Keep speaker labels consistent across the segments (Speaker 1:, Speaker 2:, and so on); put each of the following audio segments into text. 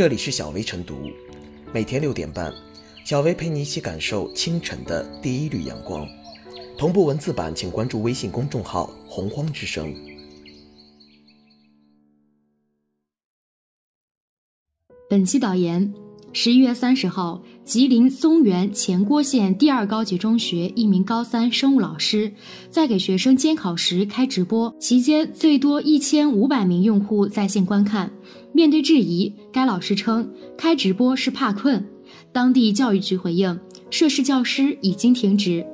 Speaker 1: 这里是小薇晨读，每天六点半，小薇陪你一起感受清晨的第一缕阳光。同步文字版，请关注微信公众号“洪荒之声”。
Speaker 2: 本期导言：十一月三十号，吉林松原前郭县第二高级中学一名高三生物老师在给学生监考时开直播，期间最多一千五百名用户在线观看。面对质疑，该老师称开直播是怕困。当地教育局回应，涉事教师已经停职。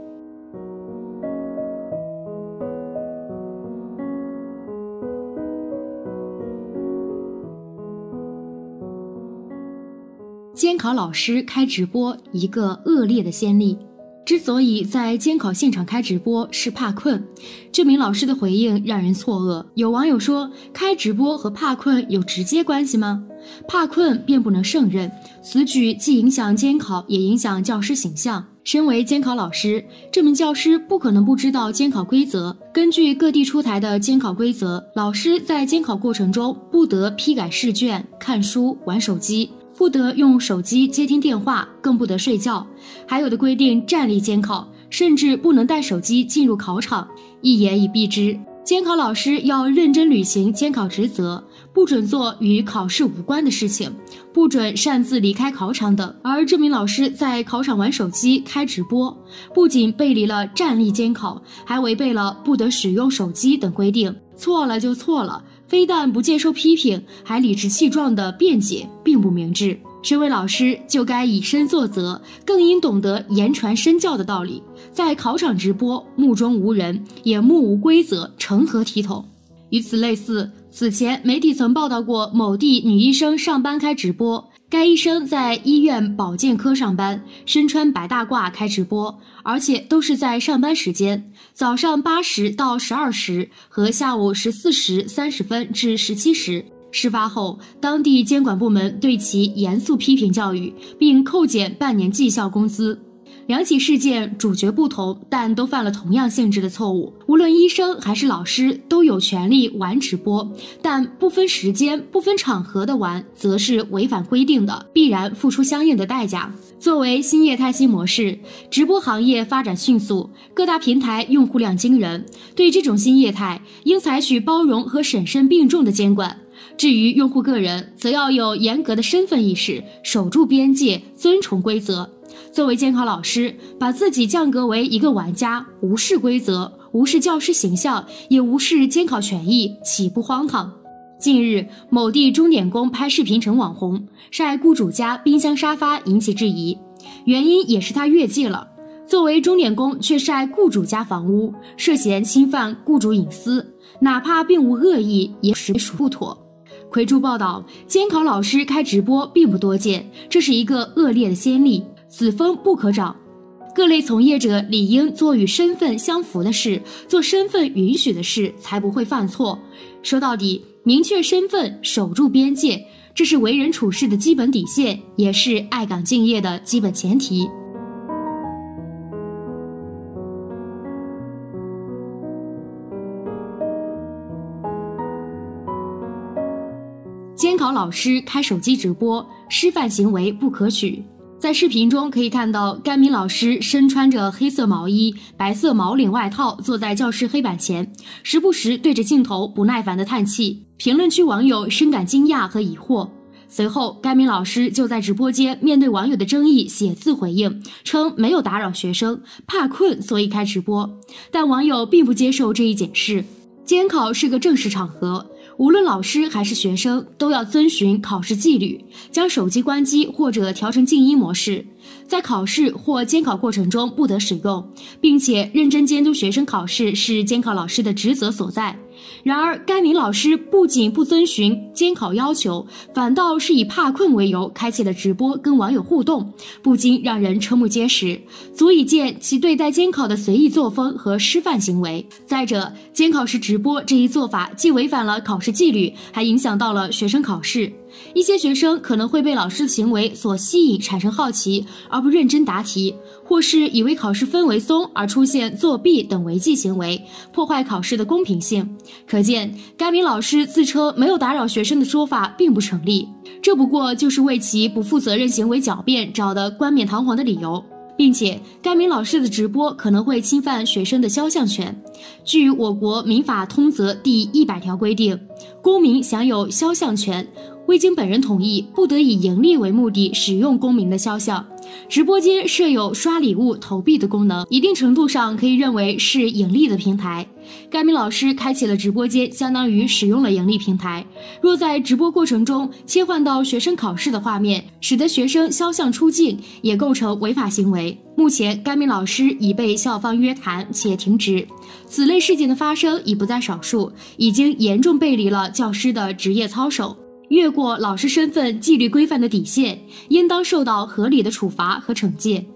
Speaker 2: 监考老师开直播，一个恶劣的先例。之所以在监考现场开直播，是怕困。这名老师的回应让人错愕。有网友说，开直播和怕困有直接关系吗？怕困便不能胜任，此举既影响监考，也影响教师形象。身为监考老师，这名教师不可能不知道监考规则。根据各地出台的监考规则，老师在监考过程中不得批改试卷、看书、玩手机。不得用手机接听电话，更不得睡觉。还有的规定站立监考，甚至不能带手机进入考场。一言以蔽之，监考老师要认真履行监考职责，不准做与考试无关的事情，不准擅自离开考场等。而这名老师在考场玩手机、开直播，不仅背离了站立监考，还违背了不得使用手机等规定。错了就错了。非但不接受批评，还理直气壮地辩解，并不明智。身为老师，就该以身作则，更应懂得言传身教的道理。在考场直播，目中无人，也目无规则，成何体统？与此类似，此前媒体曾报道过某地女医生上班开直播。该医生在医院保健科上班，身穿白大褂开直播，而且都是在上班时间，早上八时到十二时和下午十四时三十分至十七时。事发后，当地监管部门对其严肃批评教育，并扣减半年绩效工资。两起事件主角不同，但都犯了同样性质的错误。无论医生还是老师，都有权利玩直播，但不分时间、不分场合的玩，则是违反规定的，必然付出相应的代价。作为新业态新模式，直播行业发展迅速，各大平台用户量惊人。对这种新业态，应采取包容和审慎并重的监管。至于用户个人，则要有严格的身份意识，守住边界，遵从规则。作为监考老师，把自己降格为一个玩家，无视规则，无视教师形象，也无视监考权益，岂不荒唐？近日，某地钟点工拍视频成网红，晒雇主家冰箱沙发引起质疑，原因也是他越界了。作为钟点工却晒雇主家房屋，涉嫌侵犯雇主隐私，哪怕并无恶意，也实属不妥。葵珠报道，监考老师开直播并不多见，这是一个恶劣的先例。此风不可长，各类从业者理应做与身份相符的事，做身份允许的事，才不会犯错。说到底，明确身份，守住边界，这是为人处事的基本底线，也是爱岗敬业的基本前提。监考老师开手机直播，师范行为不可取。在视频中可以看到，该名老师身穿着黑色毛衣、白色毛领外套，坐在教室黑板前，时不时对着镜头不耐烦地叹气。评论区网友深感惊讶和疑惑。随后，该名老师就在直播间面对网友的争议，写字回应称没有打扰学生，怕困所以开直播。但网友并不接受这一解释，监考是个正式场合。无论老师还是学生，都要遵循考试纪律，将手机关机或者调成静音模式，在考试或监考过程中不得使用，并且认真监督学生考试是监考老师的职责所在。然而，该名老师不仅不遵循监考要求，反倒是以怕困为由开启了直播跟网友互动，不禁让人瞠目结舌，足以见其对待监考的随意作风和失范行为。再者，监考时直播这一做法既违反了考试纪律，还影响到了学生考试。一些学生可能会被老师的行为所吸引，产生好奇而不认真答题，或是以为考试氛围松而出现作弊等违纪行为，破坏考试的公平性。可见，该名老师自称没有打扰学生的说法并不成立，这不过就是为其不负责任行为狡辩找的冠冕堂皇的理由。并且，该名老师的直播可能会侵犯学生的肖像权。据我国民法通则第一百条规定，公民享有肖像权。未经本人同意，不得以盈利为目的使用公民的肖像。直播间设有刷礼物、投币的功能，一定程度上可以认为是盈利的平台。该名老师开启了直播间，相当于使用了盈利平台。若在直播过程中切换到学生考试的画面，使得学生肖像出镜，也构成违法行为。目前，该名老师已被校方约谈且停职。此类事件的发生已不在少数，已经严重背离了教师的职业操守。越过老师身份纪律规范的底线，应当受到合理的处罚和惩戒。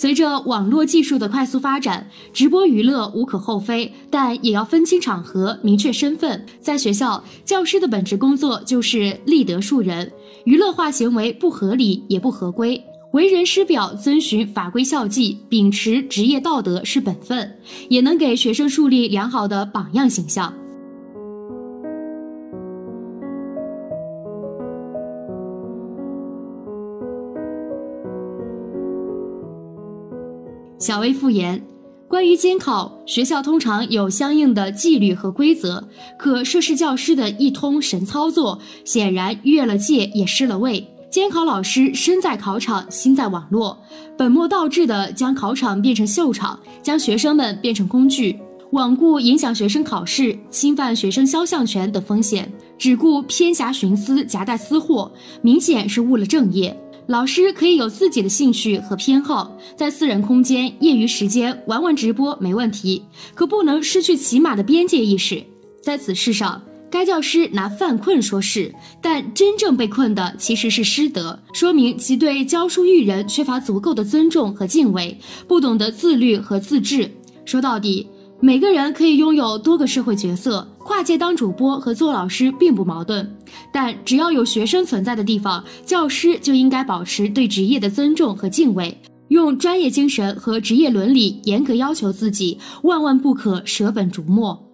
Speaker 2: 随着网络技术的快速发展，直播娱乐无可厚非，但也要分清场合，明确身份。在学校，教师的本职工作就是立德树人，娱乐化行为不合理也不合规。为人师表，遵循法规校纪，秉持职业道德是本分，也能给学生树立良好的榜样形象。小微复言，关于监考，学校通常有相应的纪律和规则，可涉事教师的一通神操作，显然越了界也失了位。监考老师身在考场，心在网络，本末倒置的将考场变成秀场，将学生们变成工具，罔顾影响学生考试、侵犯学生肖像权等风险，只顾偏狭徇私、夹带私货，明显是误了正业。老师可以有自己的兴趣和偏好，在私人空间、业余时间玩玩直播没问题，可不能失去起码的边界意识。在此事上，该教师拿犯困说事，但真正被困的其实是师德，说明其对教书育人缺乏足够的尊重和敬畏，不懂得自律和自治。说到底。每个人可以拥有多个社会角色，跨界当主播和做老师并不矛盾。但只要有学生存在的地方，教师就应该保持对职业的尊重和敬畏，用专业精神和职业伦理严格要求自己，万万不可舍本逐末。